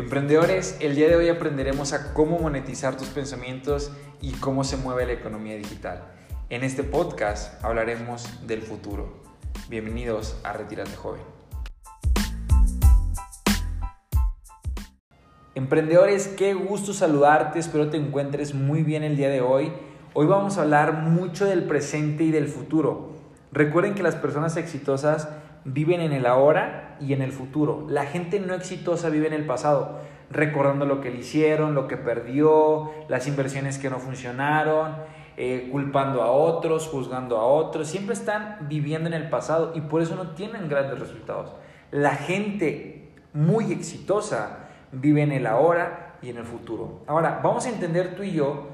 Emprendedores, el día de hoy aprenderemos a cómo monetizar tus pensamientos y cómo se mueve la economía digital. En este podcast hablaremos del futuro. Bienvenidos a Retírate Joven. Emprendedores, qué gusto saludarte, espero te encuentres muy bien el día de hoy. Hoy vamos a hablar mucho del presente y del futuro. Recuerden que las personas exitosas viven en el ahora y en el futuro. La gente no exitosa vive en el pasado, recordando lo que le hicieron, lo que perdió, las inversiones que no funcionaron, eh, culpando a otros, juzgando a otros. Siempre están viviendo en el pasado y por eso no tienen grandes resultados. La gente muy exitosa vive en el ahora y en el futuro. Ahora, vamos a entender tú y yo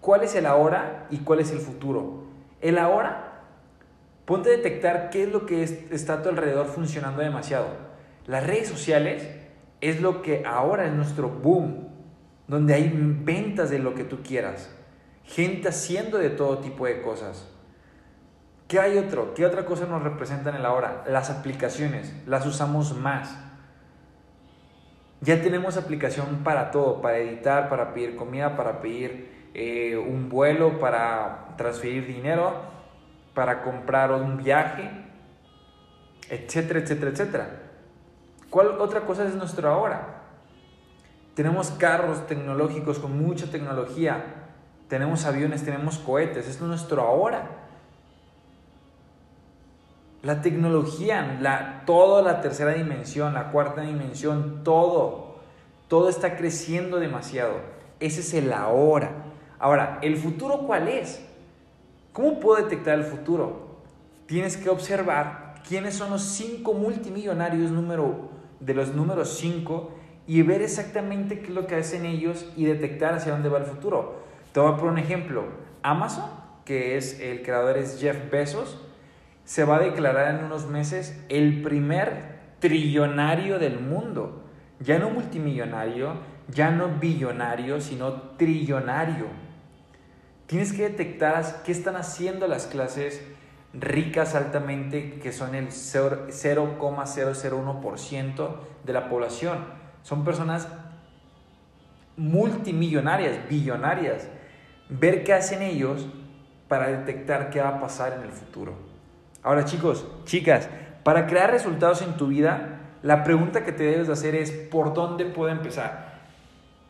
cuál es el ahora y cuál es el futuro. El ahora Ponte a detectar qué es lo que está a tu alrededor funcionando demasiado. Las redes sociales es lo que ahora es nuestro boom, donde hay ventas de lo que tú quieras, gente haciendo de todo tipo de cosas. ¿Qué hay otro? ¿Qué otra cosa nos representan en el ahora? Las aplicaciones, las usamos más. Ya tenemos aplicación para todo, para editar, para pedir comida, para pedir eh, un vuelo, para transferir dinero para comprar un viaje, etcétera, etcétera, etcétera. ¿Cuál otra cosa es nuestro ahora? Tenemos carros tecnológicos con mucha tecnología, tenemos aviones, tenemos cohetes, es nuestro ahora. La tecnología, la, toda la tercera dimensión, la cuarta dimensión, todo, todo está creciendo demasiado. Ese es el ahora. Ahora, ¿el futuro cuál es? ¿Cómo puedo detectar el futuro? Tienes que observar quiénes son los cinco multimillonarios número, de los números cinco y ver exactamente qué es lo que hacen ellos y detectar hacia dónde va el futuro. Te voy a poner un ejemplo. Amazon, que es el creador es Jeff Bezos, se va a declarar en unos meses el primer trillonario del mundo. Ya no multimillonario, ya no billonario, sino trillonario. Tienes que detectar qué están haciendo las clases ricas altamente, que son el 0,001% de la población. Son personas multimillonarias, billonarias. Ver qué hacen ellos para detectar qué va a pasar en el futuro. Ahora chicos, chicas, para crear resultados en tu vida, la pregunta que te debes de hacer es, ¿por dónde puedo empezar?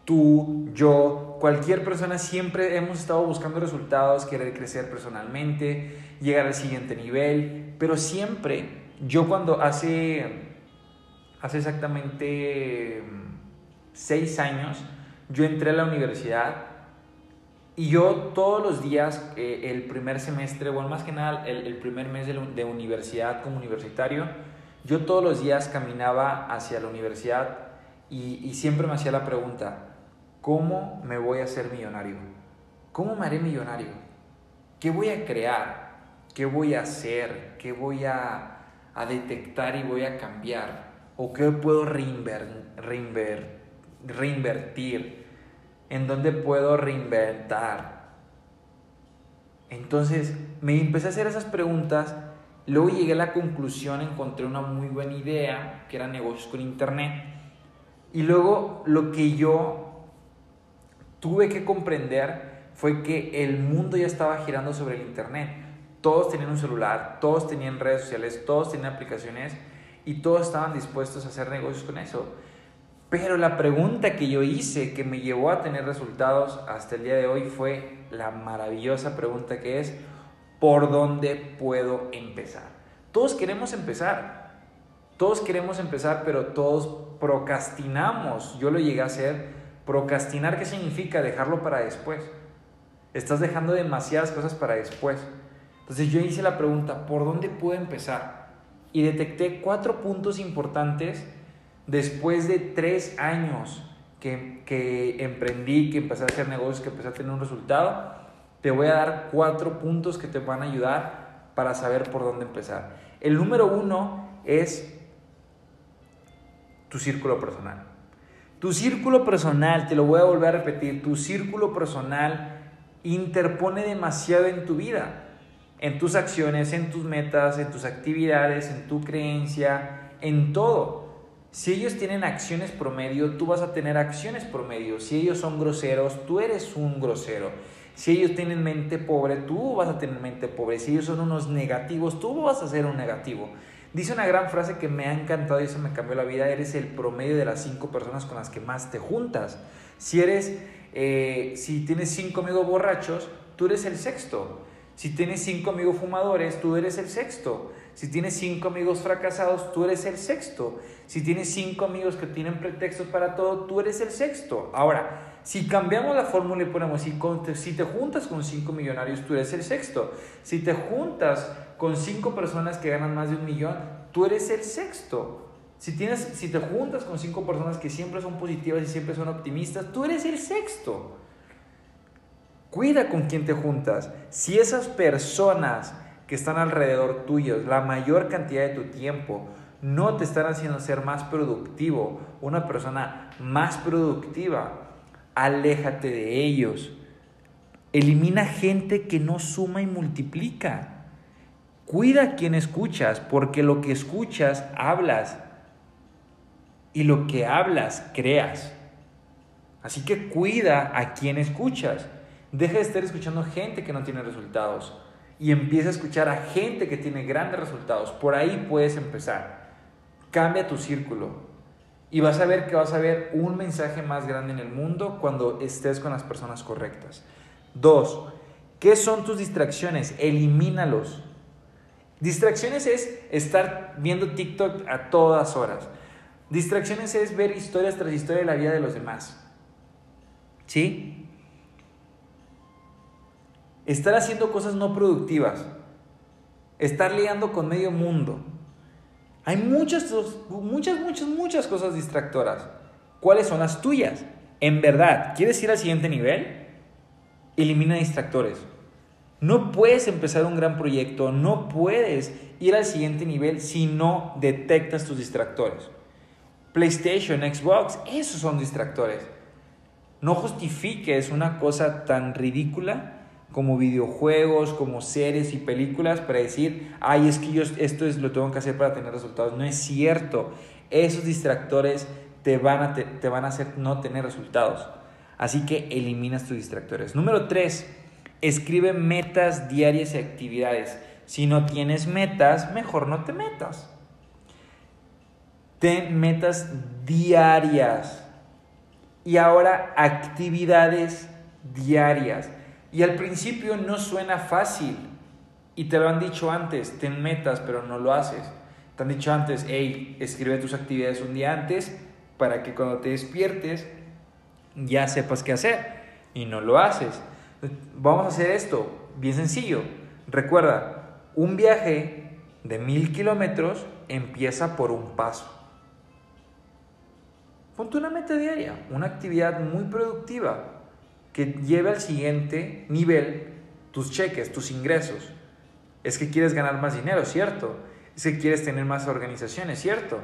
Tú, yo, cualquier persona siempre hemos estado buscando resultados, querer crecer personalmente, llegar al siguiente nivel, pero siempre, yo cuando hace, hace exactamente seis años, yo entré a la universidad y yo todos los días, eh, el primer semestre, bueno, más que nada el, primer mes de, universidad como universitario, yo todos los días caminaba hacia la universidad y siempre me hacía la pregunta, ¿Cómo me voy a hacer millonario? ¿Cómo me haré millonario? ¿Qué voy a crear? ¿Qué voy a hacer? ¿Qué voy a, detectar y voy a cambiar? ¿O qué puedo reinvertir? ¿En dónde puedo reinventar? Entonces me empecé a hacer esas preguntas, luego llegué a la conclusión, encontré una muy buena idea, que era negocios con internet, y luego lo que yo tuve que comprender fue que el mundo ya estaba girando sobre el Internet. Todos tenían un celular, todos tenían redes sociales, todos tenían aplicaciones y todos estaban dispuestos a hacer negocios con eso. Pero la pregunta que yo hice que me llevó a tener resultados hasta el día de hoy fue la maravillosa pregunta que es, ¿por dónde puedo empezar? Todos queremos empezar, todos queremos empezar, pero todos procrastinamos. Yo lo llegué a hacer Procrastinar, ¿qué significa? Dejarlo para después. Estás dejando demasiadas cosas para después. Entonces yo hice la pregunta, ¿por dónde puedo empezar? Y detecté cuatro puntos importantes después de tres años que, emprendí, que empecé a hacer negocios, que empecé a tener un resultado. Te voy a dar cuatro puntos que te van a ayudar para saber por dónde empezar. El número uno es tu círculo personal. Tu círculo personal, te lo voy a volver a repetir, tu círculo personal interpone demasiado en tu vida, en tus acciones, en tus metas, en tus actividades, en tu creencia, en todo. Si ellos tienen acciones promedio, tú vas a tener acciones promedio. Si ellos son groseros, tú eres un grosero. Si ellos tienen mente pobre, tú vas a tener mente pobre. Si ellos son unos negativos, tú vas a ser un negativo. Dice una gran frase que me ha encantado y eso me cambió la vida. Eres el promedio de las cinco personas con las que más te juntas. Si eres, eh, si tienes cinco amigos borrachos, tú eres el sexto. Si tienes cinco amigos fumadores, tú eres el sexto. Si tienes cinco amigos fracasados, tú eres el sexto. Si tienes cinco amigos que tienen pretextos para todo, tú eres el sexto. Ahora, si cambiamos la fórmula y ponemos, si, te juntas con cinco millonarios, tú eres el sexto. Si te juntas con cinco personas que ganan más de un millón, tú eres el sexto. Si, tienes, si te juntas con cinco personas que siempre son positivas y siempre son optimistas, tú eres el sexto. Cuida con quién te juntas. Si esas personas que están alrededor tuyos, la mayor cantidad de tu tiempo, no te están haciendo ser más productivo, una persona más productiva, aléjate de ellos. Elimina gente que no suma y multiplica. Cuida a quien escuchas, porque lo que escuchas hablas y lo que hablas creas. Así que cuida a quien escuchas. Deja de estar escuchando gente que no tiene resultados y empieza a escuchar a gente que tiene grandes resultados. Por ahí puedes empezar. Cambia tu círculo y vas a ver que vas a ver un mensaje más grande en el mundo cuando estés con las personas correctas. Dos, ¿qué son tus distracciones? Elimínalos. Distracciones es estar viendo TikTok a todas horas. Distracciones es ver historias tras historia de la vida de los demás. ¿Sí? Estar haciendo cosas no productivas. Estar liando con medio mundo. Hay muchas, muchas, muchas, muchas cosas distractoras. ¿Cuáles son las tuyas? En verdad, ¿quieres ir al siguiente nivel? Elimina distractores. No puedes empezar un gran proyecto, no puedes ir al siguiente nivel si no detectas tus distractores. PlayStation, Xbox, esos son distractores. No justifiques una cosa tan ridícula como videojuegos, como series y películas para decir, ay, es que yo esto es lo tengo que hacer para tener resultados. No es cierto. Esos distractores te van a, te, van a hacer no tener resultados. Así que eliminas tus distractores. Número 3 Escribe metas diarias y actividades. Si no tienes metas, mejor no te metas. Ten metas diarias. Y ahora actividades diarias. Y al principio no suena fácil. Y te lo han dicho antes, ten metas, pero no lo haces. Te han dicho antes, hey, escribe tus actividades un día antes para que cuando te despiertes ya sepas qué hacer. Y no lo haces. Vamos a hacer esto, bien sencillo. Recuerda, un viaje de mil kilómetros empieza por un paso. Ponte una meta diaria, una actividad muy productiva que lleve al siguiente nivel tus cheques, tus ingresos. Es que quieres ganar más dinero, ¿cierto? Es que quieres tener más organizaciones, ¿cierto?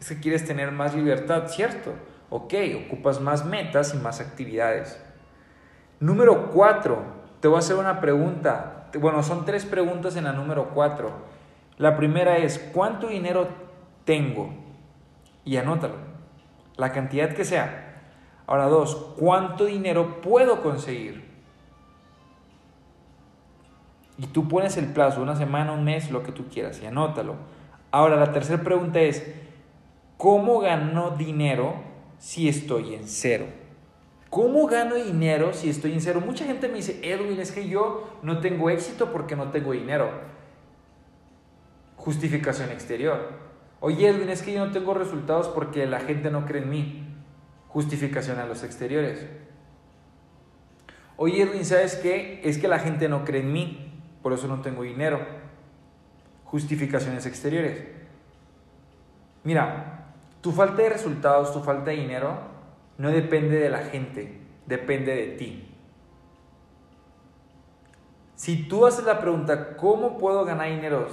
Es que quieres tener más libertad, ¿cierto? Ok, ocupas más metas y más actividades. Número cuatro, te voy a hacer una pregunta. Bueno, son tres preguntas en la número cuatro. La primera es, ¿cuánto dinero tengo? Y anótalo, la cantidad que sea. Ahora dos, ¿cuánto dinero puedo conseguir? Y tú pones el plazo, una semana, un mes, lo que tú quieras, y anótalo. Ahora la tercera pregunta es, ¿cómo gano dinero si estoy en cero? ¿Cómo gano dinero si estoy en cero? Mucha gente me dice, Edwin, es que yo no tengo éxito porque no tengo dinero. Justificación exterior. Oye, Edwin, es que yo no tengo resultados porque la gente no cree en mí. Justificación a los exteriores. Oye, Edwin, ¿sabes qué? Es que la gente no cree en mí, por eso no tengo dinero. Justificaciones exteriores. Mira, tu falta de resultados, tu falta de dinero no depende de la gente, depende de ti. Si tú haces la pregunta, ¿cómo puedo ganar dinero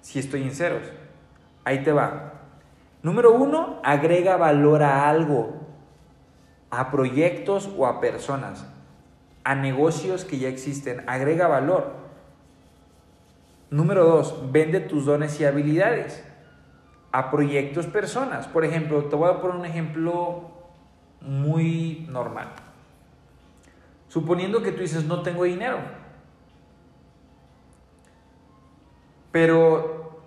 si estoy en ceros? Ahí te va. Número uno, agrega valor a algo, a proyectos o a personas, a negocios que ya existen. Agrega valor. Número dos, vende tus dones y habilidades. A proyectos personas. Por ejemplo, te voy a poner un ejemplo muy normal. Suponiendo que tú dices, no tengo dinero, pero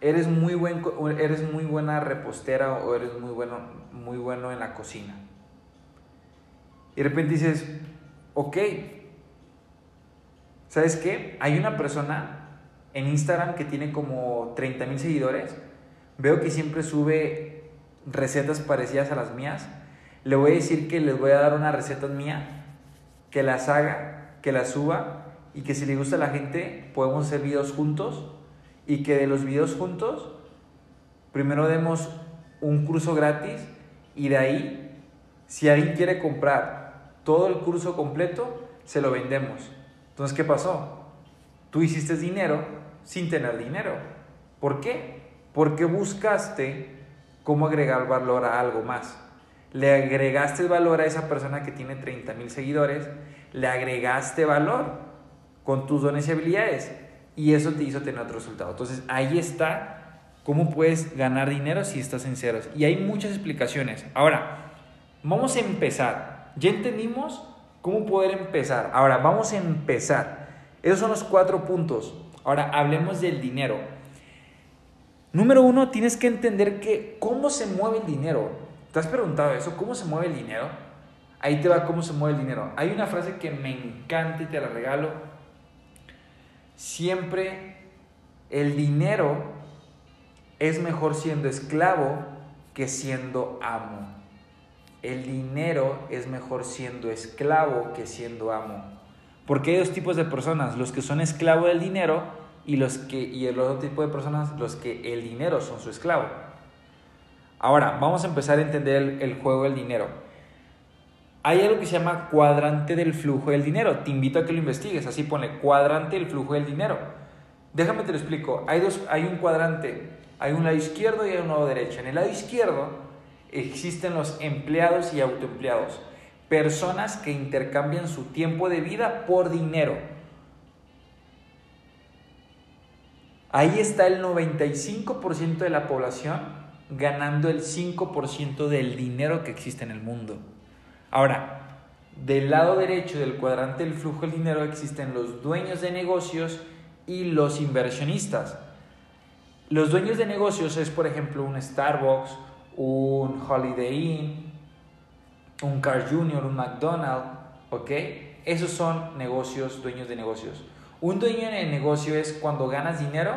eres muy, buen, eres muy buena repostera o eres muy bueno, muy bueno en la cocina. Y de repente dices, ok, ¿sabes qué? Hay una persona en Instagram que tiene como 30 mil seguidores. Veo que siempre sube recetas parecidas a las mías. Le voy a decir que les voy a dar una receta mía que las haga, que las suba y que si le gusta a la gente podemos hacer videos juntos y que de los videos juntos primero demos un curso gratis y de ahí si alguien quiere comprar todo el curso completo se lo vendemos. Entonces, ¿qué pasó? Tú hiciste dinero sin tener dinero. ¿Por qué? Porque buscaste cómo agregar valor a algo más le agregaste valor a esa persona que tiene 30 mil seguidores, le agregaste valor con tus dones y habilidades y eso te hizo tener otro resultado. Entonces ahí está cómo puedes ganar dinero si estás en ceros. Y hay muchas explicaciones. Ahora, vamos a empezar. Ya entendimos cómo poder empezar. Ahora, vamos a empezar. Esos son los cuatro puntos. Ahora, hablemos del dinero. Número uno, tienes que entender que cómo se mueve el dinero. ¿Te has preguntado eso? ¿Cómo se mueve el dinero? Ahí te va cómo se mueve el dinero. Hay una frase que me encanta y te la regalo. Siempre el dinero es mejor siendo esclavo que siendo amo. El dinero es mejor siendo esclavo que siendo amo. Porque hay dos tipos de personas, los que son esclavos del dinero y, los que, y el otro tipo de personas, los que el dinero son su esclavo. Ahora, vamos a empezar a entender el, juego del dinero. Hay algo que se llama cuadrante del flujo del dinero. Te invito a que lo investigues. Así pone cuadrante del flujo del dinero. Déjame te lo explico. Hay, dos, hay un cuadrante. Hay un lado izquierdo y hay un lado derecho. En el lado izquierdo existen los empleados y autoempleados. Personas que intercambian su tiempo de vida por dinero. Ahí está el 95% de la población ganando el 5% del dinero que existe en el mundo. Ahora, del lado derecho del cuadrante del flujo del dinero existen los dueños de negocios y los inversionistas. Los dueños de negocios es, por ejemplo, un Starbucks, un Holiday Inn, un Car Junior, un McDonald's, ¿ok? Esos son negocios, dueños de negocios. Un dueño de negocio es cuando ganas dinero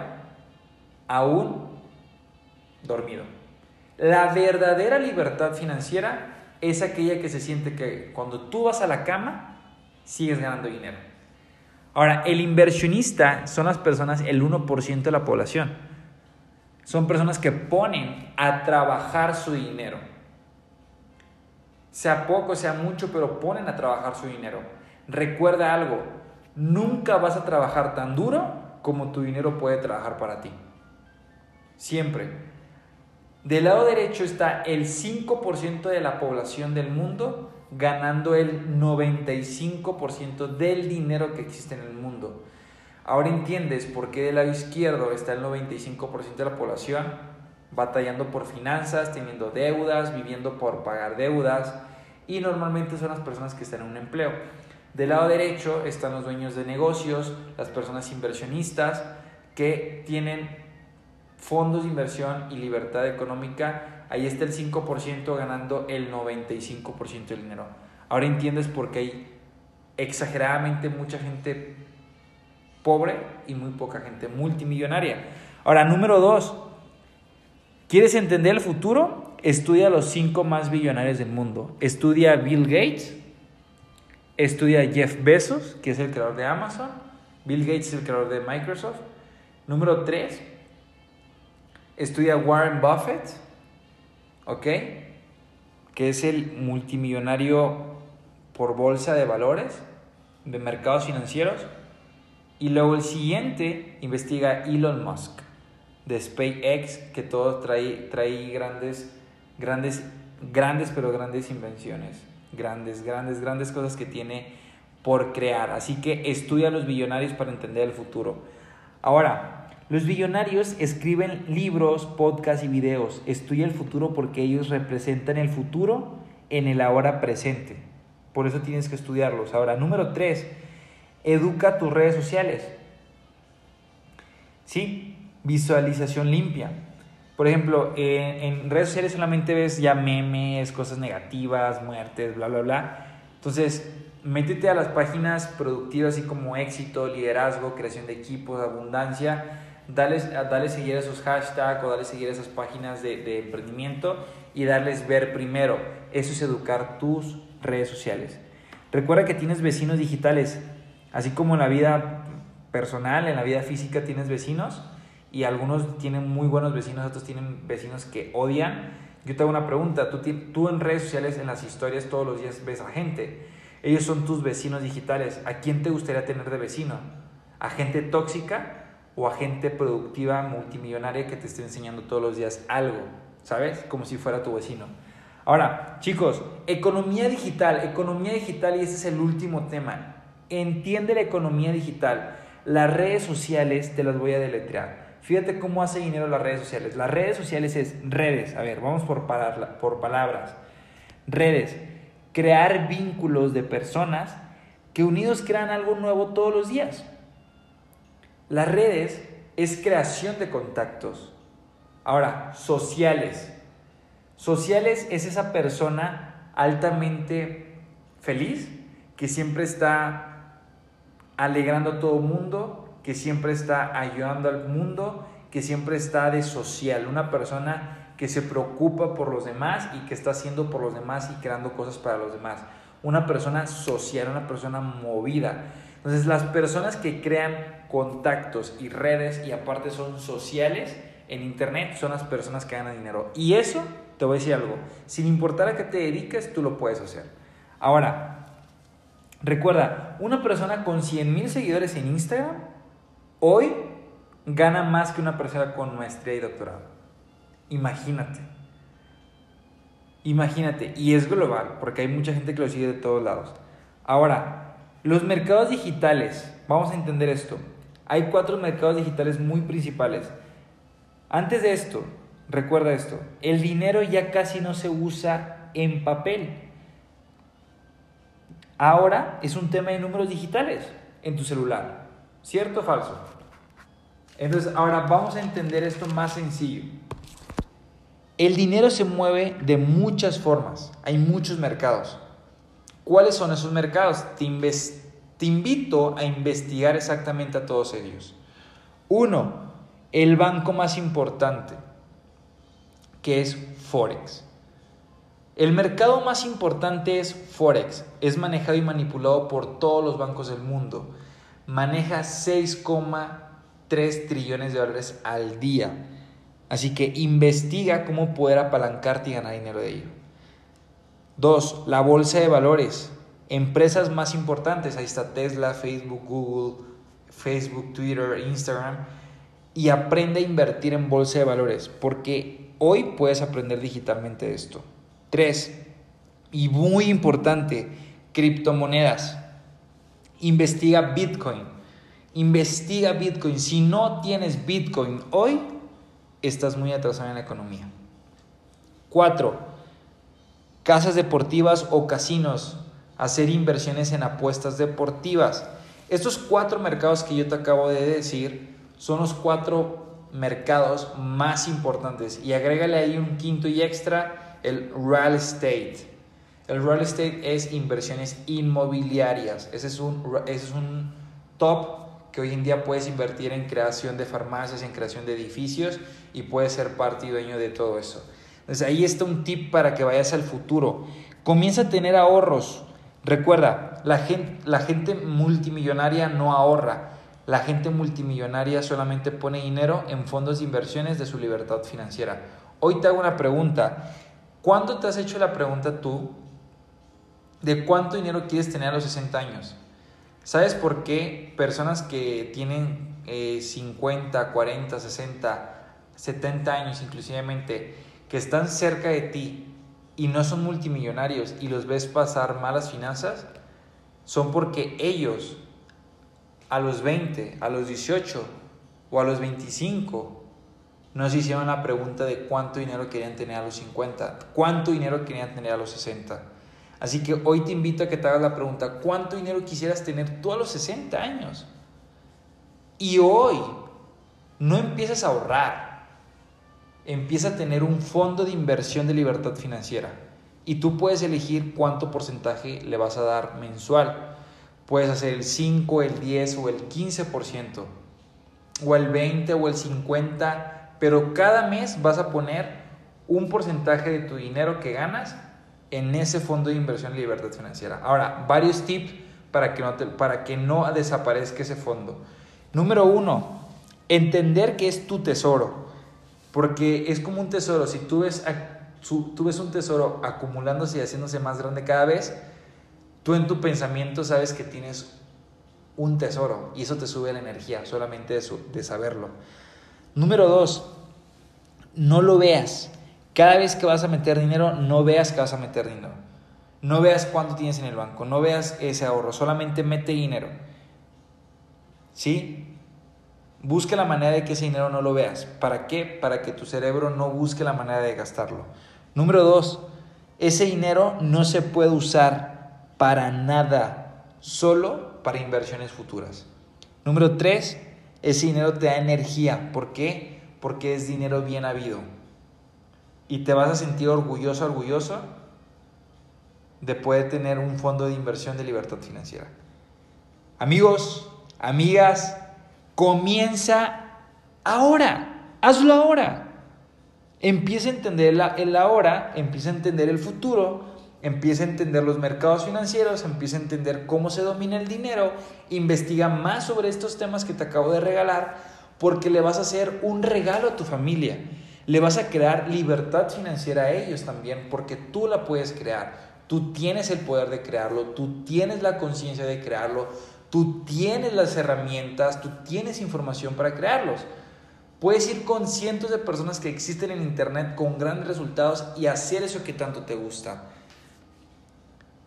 aún dormido. La verdadera libertad financiera es aquella que se siente que cuando tú vas a la cama, sigues ganando dinero. Ahora, el inversionista son las personas, el 1% de la población. Son personas que ponen a trabajar su dinero. Sea poco, sea mucho, pero ponen a trabajar su dinero. Recuerda algo, nunca vas a trabajar tan duro como tu dinero puede trabajar para ti. Siempre. Del lado derecho está el 5% de la población del mundo ganando el 95% del dinero que existe en el mundo. Ahora entiendes por qué del lado izquierdo está el 95% de la población batallando por finanzas, teniendo deudas, viviendo por pagar deudas y normalmente son las personas que están en un empleo. Del lado derecho están los dueños de negocios, las personas inversionistas que tienen fondos de inversión y libertad económica, ahí está el 5% ganando el 95% del dinero. Ahora entiendes por qué hay exageradamente mucha gente pobre y muy poca gente multimillonaria. Ahora, número dos, ¿quieres entender el futuro? Estudia a los cinco más billonarios del mundo. Estudia a Bill Gates, estudia Jeff Bezos, que es el creador de Amazon. Bill Gates es el creador de Microsoft. Número tres, estudia Warren Buffett, ¿ok? Que es el multimillonario por bolsa de valores, de mercados financieros. Y luego el siguiente investiga Elon Musk, de SpaceX, que todo trae, trae grandes, grandes, grandes, pero grandes invenciones. Grandes, grandes, grandes cosas que tiene por crear. Así que estudia a los billonarios para entender el futuro. Ahora, Los billonarios escriben libros, podcasts y videos. Estudia el futuro porque ellos representan el futuro en el ahora presente. Por eso tienes que estudiarlos. Ahora, número tres, educa tus redes sociales. Sí, visualización limpia. Por ejemplo, en redes sociales solamente ves ya memes, cosas negativas, muertes, bla, bla, bla. Entonces, métete a las páginas productivas así como éxito, liderazgo, creación de equipos, abundancia. Dale, dale seguir a esos hashtags o dale seguir a esas páginas de, de emprendimiento y darles ver primero. Eso es educar tus redes sociales. Recuerda que tienes vecinos digitales, así como en la vida personal, en la vida física tienes vecinos y algunos tienen muy buenos vecinos, otros tienen vecinos que odian. Yo te hago una pregunta, tú, tú en redes sociales, en las historias todos los días ves a gente, ellos son tus vecinos digitales, ¿a quién te gustaría tener de vecino? ¿A gente tóxica o a gente productiva, multimillonaria que te esté enseñando todos los días algo? ¿Sabes? Como si fuera tu vecino. Ahora, chicos, economía digital, economía digital y ese es el último tema. Entiende la economía digital. Las redes sociales te las voy a deletrear. Fíjate cómo hace dinero las redes sociales. Las redes sociales es redes. A ver, vamos por, por palabras. Redes. Crear vínculos de personas que unidos crean algo nuevo todos los días. Las redes es creación de contactos. Ahora, sociales. Sociales es esa persona altamente feliz que siempre está alegrando a todo el mundo, que siempre está ayudando al mundo, que siempre está de social, una persona que se preocupa por los demás y que está haciendo por los demás y creando cosas para los demás. Una persona social, una persona movida. Entonces las personas que crean contactos y redes y aparte son sociales en Internet son las personas que ganan dinero. Y eso, te voy a decir algo, sin importar a qué te dediques, tú lo puedes hacer. Ahora, Recuerda, una persona con 100 mil seguidores en Instagram hoy gana más que una persona con maestría y doctorado. Imagínate. Imagínate. Y es global, porque hay mucha gente que lo sigue de todos lados. Ahora, los mercados digitales, vamos a entender esto. Hay cuatro mercados digitales muy principales. Antes de esto, recuerda esto, el dinero ya casi no se usa en papel ahora es un tema de números digitales en tu celular. ¿Cierto o falso? Entonces, ahora vamos a entender esto más sencillo. El dinero se mueve de muchas formas. Hay muchos mercados. ¿Cuáles son esos mercados? Te, te invito a investigar exactamente a todos ellos. Uno, el banco más importante, que es Forex. El mercado más importante es Forex. Es manejado y manipulado por todos los bancos del mundo. Maneja 6,3 trillones de dólares al día. Así que investiga cómo poder apalancarte y ganar dinero de ello. Dos, la bolsa de valores. Empresas más importantes. Ahí está Tesla, Facebook, Google, Facebook, Twitter, Instagram. Y aprende a invertir en bolsa de valores. Porque hoy puedes aprender digitalmente esto. Tres, y muy importante, criptomonedas. Investiga Bitcoin. Investiga Bitcoin. Si no tienes Bitcoin hoy, estás muy atrasado en la economía. Cuatro, casas deportivas o casinos. Hacer inversiones en apuestas deportivas. Estos cuatro mercados que yo te acabo de decir son los cuatro mercados más importantes. Y agrégale ahí un quinto y extra el real estate. El real estate es inversiones inmobiliarias. Ese es un, es un top que hoy en día puedes invertir en creación de farmacias, en creación de edificios y puedes ser parte y dueño de todo eso. Entonces ahí está un tip para que vayas al futuro. Comienza a tener ahorros. Recuerda, la gente, la gente multimillonaria no ahorra. La gente multimillonaria solamente pone dinero en fondos de inversiones de su libertad financiera. Hoy te hago una pregunta. ¿Cuándo te has hecho la pregunta tú de cuánto dinero quieres tener a los 60 años? ¿Sabes por qué personas que tienen 50, 40, 60, 70 años inclusivamente, que están cerca de ti y no son multimillonarios y los ves pasar malas finanzas? Son porque ellos a los 20, a los 18, o a los 25 no se hicieron la pregunta de cuánto dinero querían tener a los 50, cuánto dinero querían tener a los 60. Así que hoy te invito a que te hagas la pregunta, ¿cuánto dinero quisieras tener tú a los 60 años? Y hoy no empieces a ahorrar, empieza a tener un fondo de inversión de libertad financiera y tú puedes elegir cuánto porcentaje le vas a dar mensual. Puedes hacer el 5, el 10 o el 15%, o el 20 o el 50%, pero cada mes vas a poner un porcentaje de tu dinero que ganas en ese fondo de inversión de libertad financiera. Ahora, varios tips para que no, para que no desaparezca ese fondo. Número uno, entender que es tu tesoro, porque es como un tesoro. Si tú ves tú ves un tesoro acumulándose y haciéndose más grande cada vez, tú en tu pensamiento sabes que tienes un tesoro y eso te sube la energía, solamente de, de saberlo. Número dos, no lo veas. Cada vez que vas a meter dinero, no veas que vas a meter dinero. No veas cuánto tienes en el banco, no veas ese ahorro, solamente mete dinero. ¿Sí? Busca la manera de que ese dinero no lo veas. ¿Para qué? Para que tu cerebro no busque la manera de gastarlo. Número dos, ese dinero no se puede usar para nada, solo para inversiones futuras. Número tres, ese dinero te da energía. ¿Por qué? Porque es dinero bien habido. Y te vas a sentir orgulloso, orgulloso de poder tener un fondo de inversión de libertad financiera. Amigos, amigas, comienza ahora. Hazlo ahora. Empieza a entender el ahora, empieza a entender el futuro, empieza a entender los mercados financieros, empieza a entender cómo se domina el dinero, investiga más sobre estos temas que te acabo de regalar, porque le vas a hacer un regalo a tu familia. Le vas a crear libertad financiera a ellos también, porque tú la puedes crear. Tú tienes el poder de crearlo, tú tienes la conciencia de crearlo, tú tienes las herramientas, tú tienes información para crearlos. Puedes ir con cientos de personas que existen en Internet con grandes resultados y hacer eso que tanto te gusta.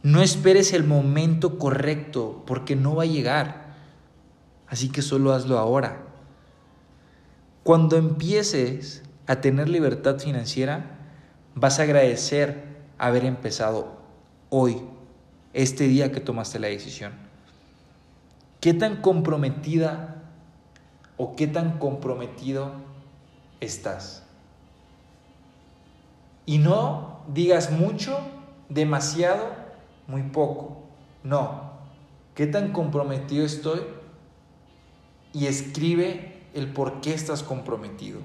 No esperes el momento correcto porque no va a llegar. Así que solo hazlo ahora. Cuando empieces a tener libertad financiera, vas a agradecer haber empezado hoy, este día que tomaste la decisión. ¿Qué tan comprometida o qué tan comprometido estás. Y no digas mucho, demasiado, muy poco. No. ¿Qué tan comprometido estoy? Y escribe el por qué estás comprometido.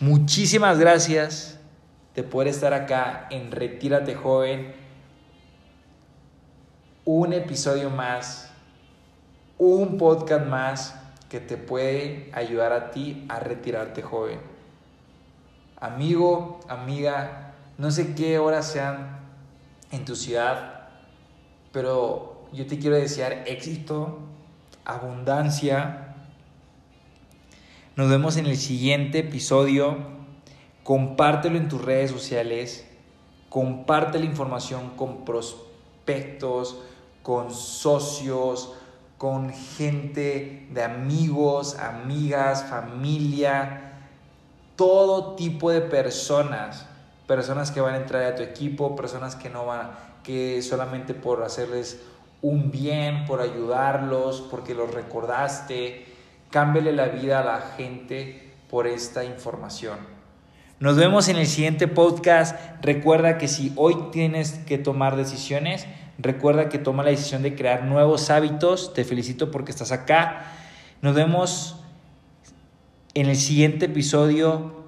Muchísimas gracias de poder estar acá en Retírate Joven. Un episodio más un podcast más que te puede ayudar a ti a retirarte joven. Amigo, amiga, no sé qué horas sean en tu ciudad, pero yo te quiero desear éxito, abundancia. Nos vemos en el siguiente episodio. Compártelo en tus redes sociales. Comparte la información con prospectos, con socios, con gente de amigos, amigas, familia, todo tipo de personas, personas que van a entrar a tu equipo, personas que no van, que solamente por hacerles un bien, por ayudarlos, porque los recordaste, cámbiale la vida a la gente por esta información. Nos vemos en el siguiente podcast. Recuerda que si hoy tienes que tomar decisiones, Recuerda que toma la decisión de crear nuevos hábitos. Te felicito porque estás acá. Nos vemos en el siguiente episodio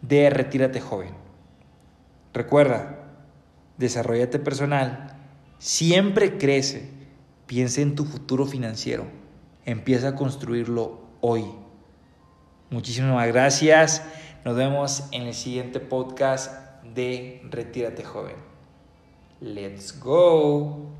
de Retírate Joven. Recuerda, desarrollate personal. Siempre crece. Piensa en tu futuro financiero. Empieza a construirlo hoy. Muchísimas gracias. Nos vemos en el siguiente podcast de Retírate Joven. Let's go.